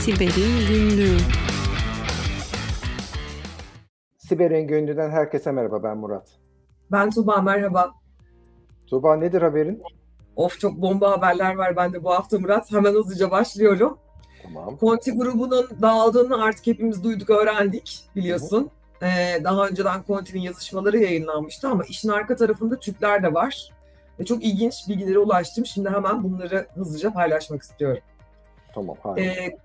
Siber'in Günlüğü Siber'in Günlüğü'nden herkese merhaba ben Murat. Ben Tuba merhaba. Tuba nedir haberin? Of çok bomba haberler var bende bu hafta Murat. Hemen hızlıca başlıyorum. Tamam. Conti grubunun dağıldığını artık hepimiz duyduk, öğrendik biliyorsun. Ee, daha önceden Conti'nin yazışmaları yayınlanmıştı ama işin arka tarafında Türkler de var. Ve çok ilginç bilgilere ulaştım. Şimdi hemen bunları hızlıca paylaşmak istiyorum. Tamam harika. Ee,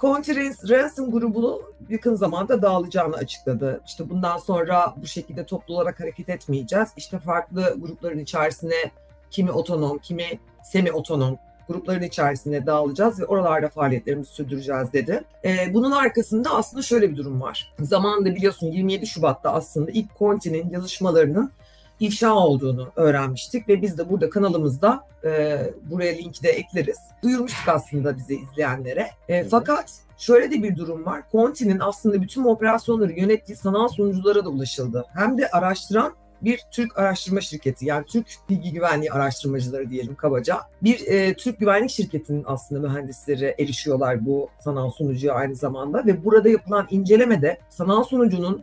Conti Ransom grubunu yakın zamanda dağılacağını açıkladı. İşte bundan sonra bu şekilde toplu olarak hareket etmeyeceğiz. İşte farklı grupların içerisine kimi otonom, kimi semi otonom grupların içerisinde dağılacağız ve oralarda faaliyetlerimizi sürdüreceğiz dedi. Ee, bunun arkasında aslında şöyle bir durum var. Zamanında biliyorsun 27 Şubat'ta aslında ilk Conti'nin yazışmalarının ifşa olduğunu öğrenmiştik ve biz de burada kanalımızda e, buraya linki de ekleriz. Duyurmuştuk aslında bizi izleyenlere. E, fakat şöyle de bir durum var. Conti'nin aslında bütün operasyonları yönettiği sanal sunuculara da ulaşıldı. Hem de araştıran bir Türk araştırma şirketi yani Türk bilgi güvenliği araştırmacıları diyelim kabaca. Bir e, Türk güvenlik şirketinin aslında mühendisleri erişiyorlar bu sanal sunucuya aynı zamanda ve burada yapılan incelemede sanal sunucunun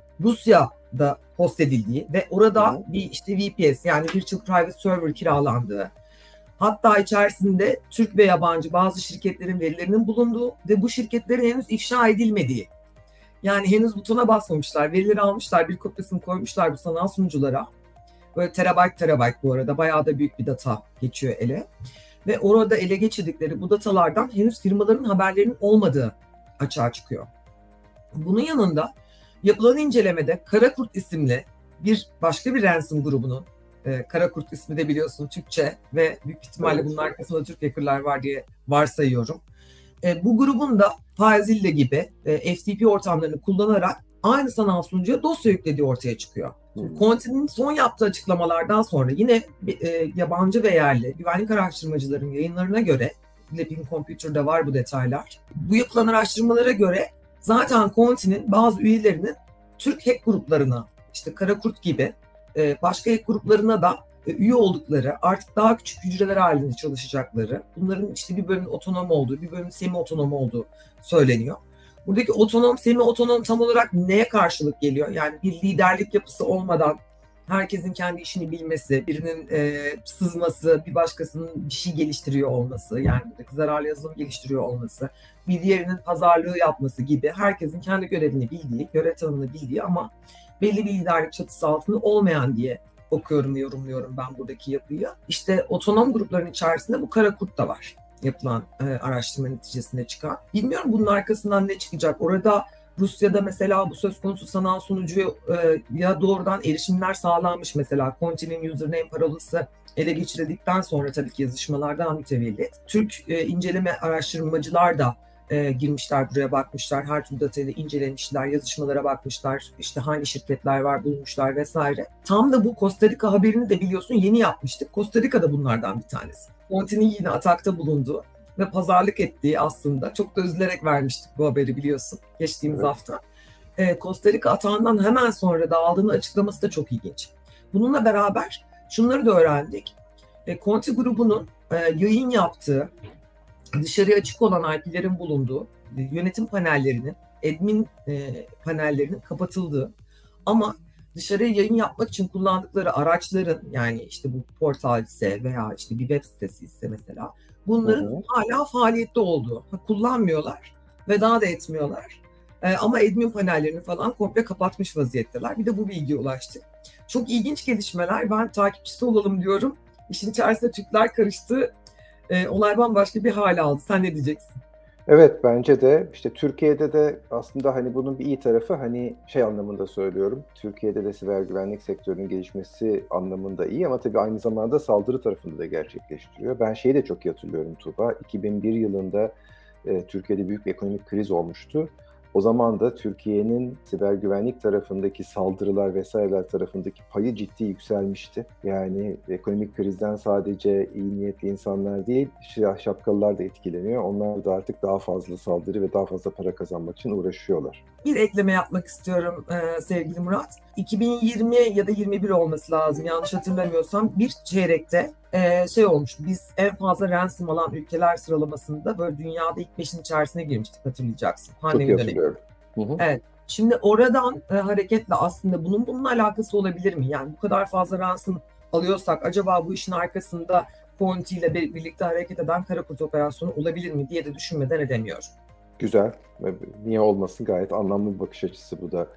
Rusya'da host edildiği ve orada Hı. bir işte VPS yani Virtual Private Server kiralandığı Hatta içerisinde Türk ve yabancı bazı şirketlerin verilerinin bulunduğu ve bu şirketlerin henüz ifşa edilmediği. Yani henüz butona basmamışlar, verileri almışlar, bir kopyasını koymuşlar bu sanal sunuculara. Böyle terabayt terabayt bu arada bayağı da büyük bir data geçiyor ele. Ve orada ele geçirdikleri bu datalardan henüz firmaların haberlerinin olmadığı açığa çıkıyor. Bunun yanında yapılan incelemede Karakurt isimli bir başka bir ransom grubunun e, Karakurt ismi de biliyorsun Türkçe ve büyük ihtimalle bunun arkasında Türk hackerlar var diye varsayıyorum. E, bu grubun da Fazille gibi e, FTP ortamlarını kullanarak aynı sanal sunucuya dosya yüklediği ortaya çıkıyor. Hı. Conti'nin son yaptığı açıklamalardan sonra yine e, yabancı ve yerli güvenlik araştırmacıların yayınlarına göre Lapin Computer'da var bu detaylar. Bu yapılan araştırmalara göre zaten Conti'nin bazı üyelerinin Türk hack gruplarına işte Karakurt gibi e, başka hack gruplarına da e, üye oldukları, artık daha küçük hücreler halinde çalışacakları, bunların işte bir bölümün otonom olduğu, bir bölümün semi otonom olduğu söyleniyor. Buradaki otonom, semi otonom tam olarak neye karşılık geliyor? Yani bir liderlik yapısı olmadan herkesin kendi işini bilmesi, birinin e, sızması, bir başkasının bir şey geliştiriyor olması, yani zararlı yazılım geliştiriyor olması, bir diğerinin pazarlığı yapması gibi herkesin kendi görevini bildiği, görev tanımını bildiği ama belli bir liderlik çatısı altında olmayan diye okuyorum ve yorumluyorum ben buradaki yapıyı. İşte otonom grupların içerisinde bu kara kurt da var yapılan e, araştırma neticesinde çıkan. Bilmiyorum bunun arkasından ne çıkacak. Orada Rusya'da mesela bu söz konusu sanal sunucuya e, ya doğrudan erişimler sağlanmış mesela Conti'nin username parolası ele geçirildikten sonra tabii ki yazışmalardan mütevellit. Türk e, inceleme araştırmacılar da e, girmişler buraya bakmışlar. Her türlü datayı da incelemişler, yazışmalara bakmışlar. işte hangi şirketler var bulmuşlar vesaire. Tam da bu Costa Rica haberini de biliyorsun yeni yapmıştık. Costa Rica da bunlardan bir tanesi. Conti'nin yine atakta bulunduğu ve pazarlık ettiği aslında çok da üzülerek vermiştik bu haberi biliyorsun geçtiğimiz Evet. hafta. E, Costa Rica atağından hemen sonra dağıldığını açıklaması da çok ilginç. Bununla beraber şunları da öğrendik. E, Conti grubunun e, yayın yaptığı, dışarıya açık olan IP'lerin bulunduğu, e, yönetim panellerinin, admin e, panellerinin kapatıldığı ama dışarıya yayın yapmak için kullandıkları araçların yani işte bu portal ise veya işte bir web sitesi ise mesela bunların Hı hı. hala faaliyette olduğu. Kullanmıyorlar ve daha da etmiyorlar. E, ama admin panellerini falan komple kapatmış vaziyetteler. Bir de bu bilgiye ulaştık. Çok ilginç gelişmeler. Ben takipçisi olalım diyorum. İşin içerisinde Türkler karıştı. E, olay bambaşka bir hale aldı. Sen ne diyeceksin? Evet bence de işte Türkiye'de de aslında hani bunun bir iyi tarafı hani şey anlamında söylüyorum. Türkiye'de de siber güvenlik sektörünün gelişmesi anlamında iyi ama tabii aynı zamanda saldırı tarafında da gerçekleştiriyor. Ben şeyi de çok iyi hatırlıyorum Tuğba. 2001 yılında e, Türkiye'de büyük bir ekonomik kriz olmuştu. O zaman da Türkiye'nin siber güvenlik tarafındaki saldırılar vesaireler tarafındaki payı ciddi yükselmişti. Yani ekonomik krizden sadece iyi niyetli insanlar değil, şapkalılar da etkileniyor. Onlar da artık daha fazla saldırı ve daha fazla para kazanmak için uğraşıyorlar. Bir ekleme yapmak istiyorum sevgili Murat. 2020 ya da 21 olması lazım yanlış hatırlamıyorsam bir çeyrekte e, şey olmuştu. Biz en fazla ransom alan ülkeler sıralamasında böyle dünyada ilk beşin içerisine girmiştik hatırlayacaksın. Pandemi Çok. Hı hı. Evet. Şimdi oradan e, hareketle aslında bunun bununla alakası olabilir mi? Yani bu kadar fazla ransom alıyorsak acaba bu işin arkasında Conti ile birlikte hareket eden kara kurt operasyonu olabilir mi diye de düşünmeden edemiyorum. Güzel. Niye olmasın gayet anlamlı bir bakış açısı bu da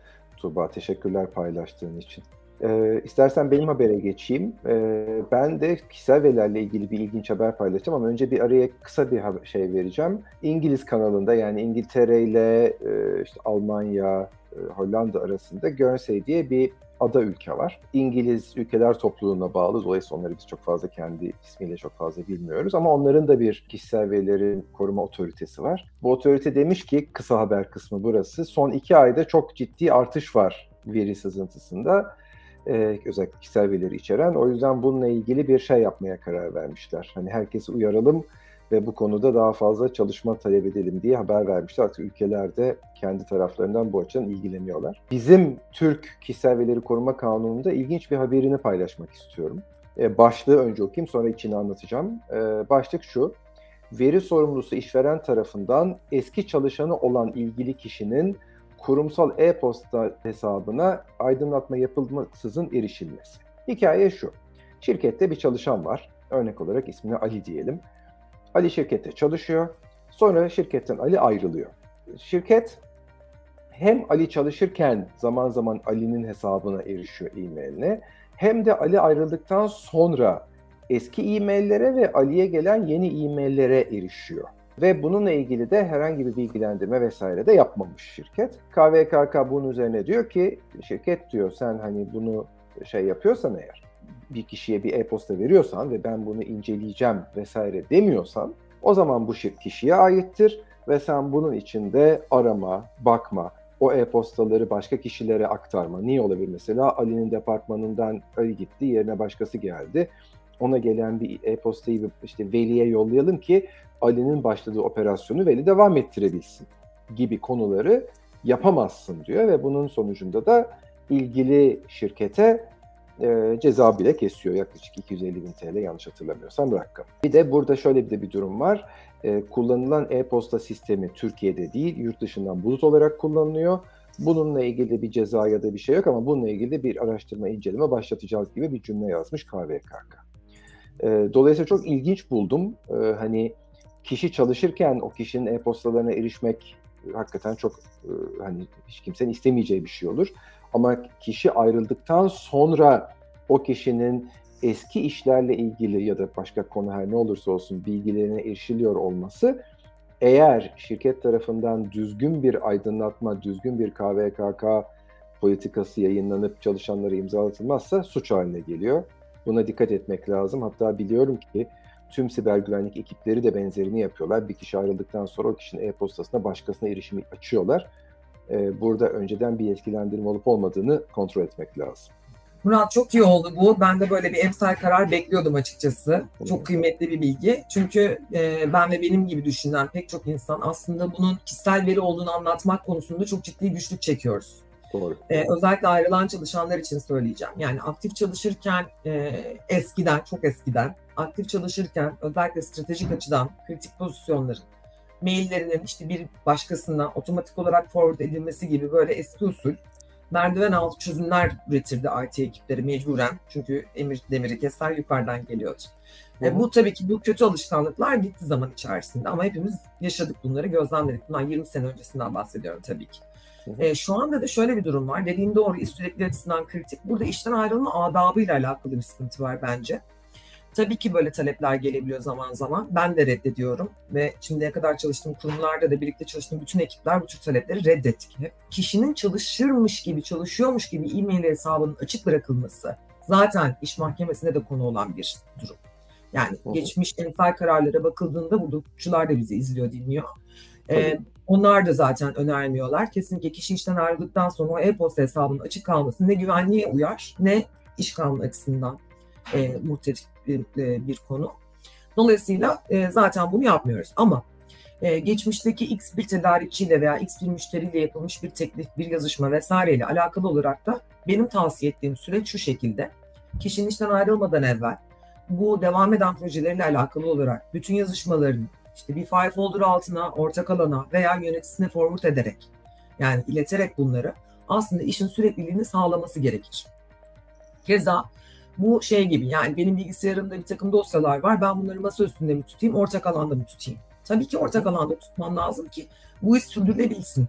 Tuğba. Teşekkürler paylaştığın için. Ee, istersen benim habere geçeyim. Ee, ben de kişisel verilerle ilgili bir ilginç haber paylaşacağım ama önce bir araya kısa bir şey vereceğim. İngiliz kanalında yani İngiltere ile e, işte Almanya, e, Hollanda arasında Guernsey diye bir ada ülke var. İngiliz ülkeler topluluğuna bağlı. Dolayısıyla onları biz çok fazla kendi ismiyle çok fazla bilmiyoruz. Ama onların da bir kişisel verilerin koruma otoritesi var. Bu otorite demiş ki kısa haber kısmı burası. Son iki ayda çok ciddi artış var veri sızıntısında. Ee, özellikle kişisel verileri içeren. O yüzden bununla ilgili bir şey yapmaya karar vermişler. Hani herkesi uyaralım ve bu konuda daha fazla çalışma talep edelim diye haber vermişler. Artık ülkeler de kendi taraflarından bu açıdan ilgileniyorlar. Bizim Türk Kişisel Verileri Koruma Kanunu'nda ilginç bir haberini paylaşmak istiyorum. Ee, başlığı önce okuyayım sonra içini anlatacağım. Ee, başlık şu. Veri sorumlusu işveren tarafından eski çalışanı olan ilgili kişinin kurumsal e-posta hesabına aydınlatma yapılmaksızın erişilmesi. Hikaye şu. Şirkette bir çalışan var. Örnek olarak ismini Ali diyelim. Ali şirkette çalışıyor. Sonra şirketten Ali ayrılıyor. Şirket hem Ali çalışırken zaman zaman Ali'nin hesabına erişiyor e-mailine hem de Ali ayrıldıktan sonra eski e-maillere ve Ali'ye gelen yeni e-maillere erişiyor. Ve bununla ilgili de herhangi bir bilgilendirme vesaire de yapmamış şirket. KVKK bunun üzerine diyor ki şirket diyor sen hani bunu şey yapıyorsan eğer bir kişiye bir e-posta veriyorsan ve ben bunu inceleyeceğim vesaire demiyorsan o zaman bu kişiye aittir ve sen bunun içinde arama, bakma, o e-postaları başka kişilere aktarma. Niye olabilir mesela? Ali'nin departmanından Ali gitti, yerine başkası geldi. Ona gelen bir e-postayı işte Veli'ye yollayalım ki Ali'nin başladığı operasyonu Veli devam ettirebilsin gibi konuları yapamazsın diyor ve bunun sonucunda da ilgili şirkete e, ceza bile kesiyor. Yaklaşık 250 bin TL yanlış hatırlamıyorsam rakam. Bir de burada şöyle bir de bir durum var. E, kullanılan e-posta sistemi Türkiye'de değil, yurt dışından bulut olarak kullanılıyor. Bununla ilgili bir ceza ya da bir şey yok ama bununla ilgili bir araştırma, inceleme başlatacağız gibi bir cümle yazmış KVKK. E, dolayısıyla çok ilginç buldum. E, hani kişi çalışırken o kişinin e-postalarına erişmek hakikaten çok e, hani hiç kimsenin istemeyeceği bir şey olur. Ama kişi ayrıldıktan sonra o kişinin eski işlerle ilgili ya da başka konu her ne olursa olsun bilgilerine erişiliyor olması eğer şirket tarafından düzgün bir aydınlatma, düzgün bir KVKK politikası yayınlanıp çalışanlara imzalatılmazsa suç haline geliyor. Buna dikkat etmek lazım. Hatta biliyorum ki tüm siber güvenlik ekipleri de benzerini yapıyorlar. Bir kişi ayrıldıktan sonra o kişinin e-postasına başkasına erişimi açıyorlar. Ee, burada önceden bir yetkilendirme olup olmadığını kontrol etmek lazım. Murat çok iyi oldu bu. Ben de böyle bir emsal karar bekliyordum açıkçası. Çok kıymetli bir bilgi. Çünkü e, ben ve benim gibi düşünen pek çok insan aslında bunun kişisel veri olduğunu anlatmak konusunda çok ciddi güçlük çekiyoruz. Doğru. Ee, özellikle ayrılan çalışanlar için söyleyeceğim. Yani aktif çalışırken e, eskiden, çok eskiden aktif çalışırken özellikle stratejik açıdan kritik pozisyonların maillerinin işte bir başkasına otomatik olarak forward edilmesi gibi böyle eski usul merdiven altı çözümler üretirdi IT ekipleri mecburen. Çünkü emir demiri keser yukarıdan geliyordu. E, bu tabii ki bu kötü alışkanlıklar gitti zaman içerisinde ama hepimiz yaşadık bunları, gözlemledik. Bundan 20 sene öncesinden bahsediyorum tabii ki. E, şu anda da şöyle bir durum var. Dediğin doğru, iş sürekli açısından kritik. Burada işten ayrılma adabıyla alakalı bir sıkıntı var bence. Tabii ki böyle talepler gelebiliyor zaman zaman. Ben de reddediyorum ve şimdiye kadar çalıştığım kurumlarda da birlikte çalıştığım bütün ekipler bu tür talepleri reddettik hep. Kişinin çalışırmış gibi, çalışıyormuş gibi e-mail hesabının açık bırakılması zaten iş mahkemesinde de konu olan bir durum. Yani Hı. geçmiş emsal kararlara bakıldığında burada hukukçular da bizi izliyor, dinliyor. Ee, onlar da zaten önermiyorlar. Kesinlikle kişi işten ayrıldıktan sonra o e-posta hesabının açık kalması ne güvenliğe uyar ne iş kanunu açısından e, muhtelif bir, e, bir konu. Dolayısıyla e, zaten bunu yapmıyoruz. Ama e, geçmişteki X bir tedarikçiyle veya X bir müşteriyle yapılmış bir teklif, bir yazışma vesaireyle alakalı olarak da benim tavsiye ettiğim süreç şu şekilde. Kişinin işten ayrılmadan evvel bu devam eden projeleriyle alakalı olarak bütün yazışmalarını işte bir file folder altına, ortak alana veya yöneticisine forward ederek yani ileterek bunları aslında işin sürekliliğini sağlaması gerekir. Keza bu şey gibi yani benim bilgisayarımda bir takım dosyalar var. Ben bunları masa üstünde mi tutayım, ortak alanda mı tutayım? Tabii ki ortak alanda tutmam lazım ki bu iş sürdürülebilsin.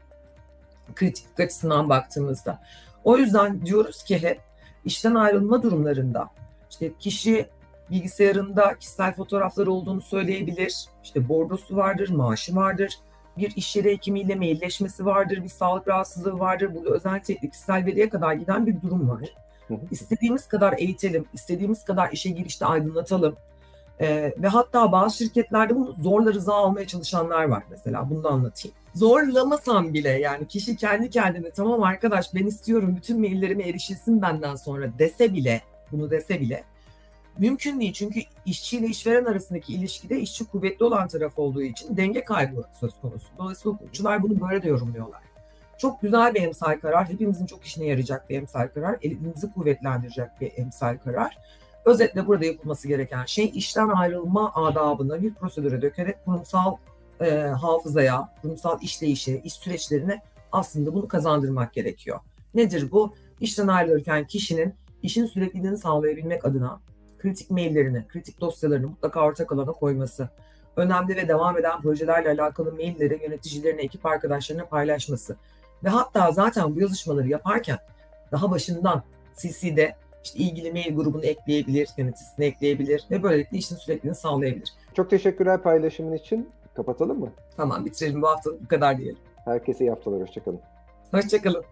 Kritik açısından baktığımızda. O yüzden diyoruz ki hep işten ayrılma durumlarında işte kişi bilgisayarında kişisel fotoğrafları olduğunu söyleyebilir. İşte bordosu vardır, maaşı vardır. Bir iş yeri hekimiyle mailleşmesi vardır, bir sağlık rahatsızlığı vardır. Burada özellikle kişisel veriye kadar giden bir durum var. İstediğimiz kadar eğitelim, istediğimiz kadar işe girişte aydınlatalım. Ee, ve hatta bazı şirketlerde bunu zorla rıza almaya çalışanlar var mesela. Bunu da anlatayım. Zorlamasam bile yani kişi kendi kendine tamam arkadaş ben istiyorum bütün maillerime erişilsin benden sonra dese bile bunu dese bile mümkün değil. Çünkü işçi ile işveren arasındaki ilişkide işçi kuvvetli olan taraf olduğu için denge kaybı söz konusu. Dolayısıyla hukukçular bunu böyle de yorumluyorlar. Çok güzel bir emsal karar. Hepimizin çok işine yarayacak bir emsal karar. Elimizi kuvvetlendirecek bir emsal karar. Özetle burada yapılması gereken şey işten ayrılma adabını bir prosedüre dökerek kurumsal e, hafızaya, kurumsal işleyişe, iş süreçlerine aslında bunu kazandırmak gerekiyor. Nedir bu? İşten ayrılırken kişinin işin sürekliliğini sağlayabilmek adına kritik maillerini, kritik dosyalarını mutlaka ortak alana koyması, önemli ve devam eden projelerle alakalı mailleri yöneticilerine, ekip arkadaşlarına paylaşması ve hatta zaten bu yazışmaları yaparken daha başından CC'de işte ilgili mail grubunu ekleyebilir, yöneticisini ekleyebilir ve böylelikle işin sürekliliğini sağlayabilir. Çok teşekkürler paylaşımın için. Kapatalım mı? Tamam bitirelim bu hafta bu kadar diyelim. Herkese iyi haftalar. Hoşçakalın. Hoşçakalın.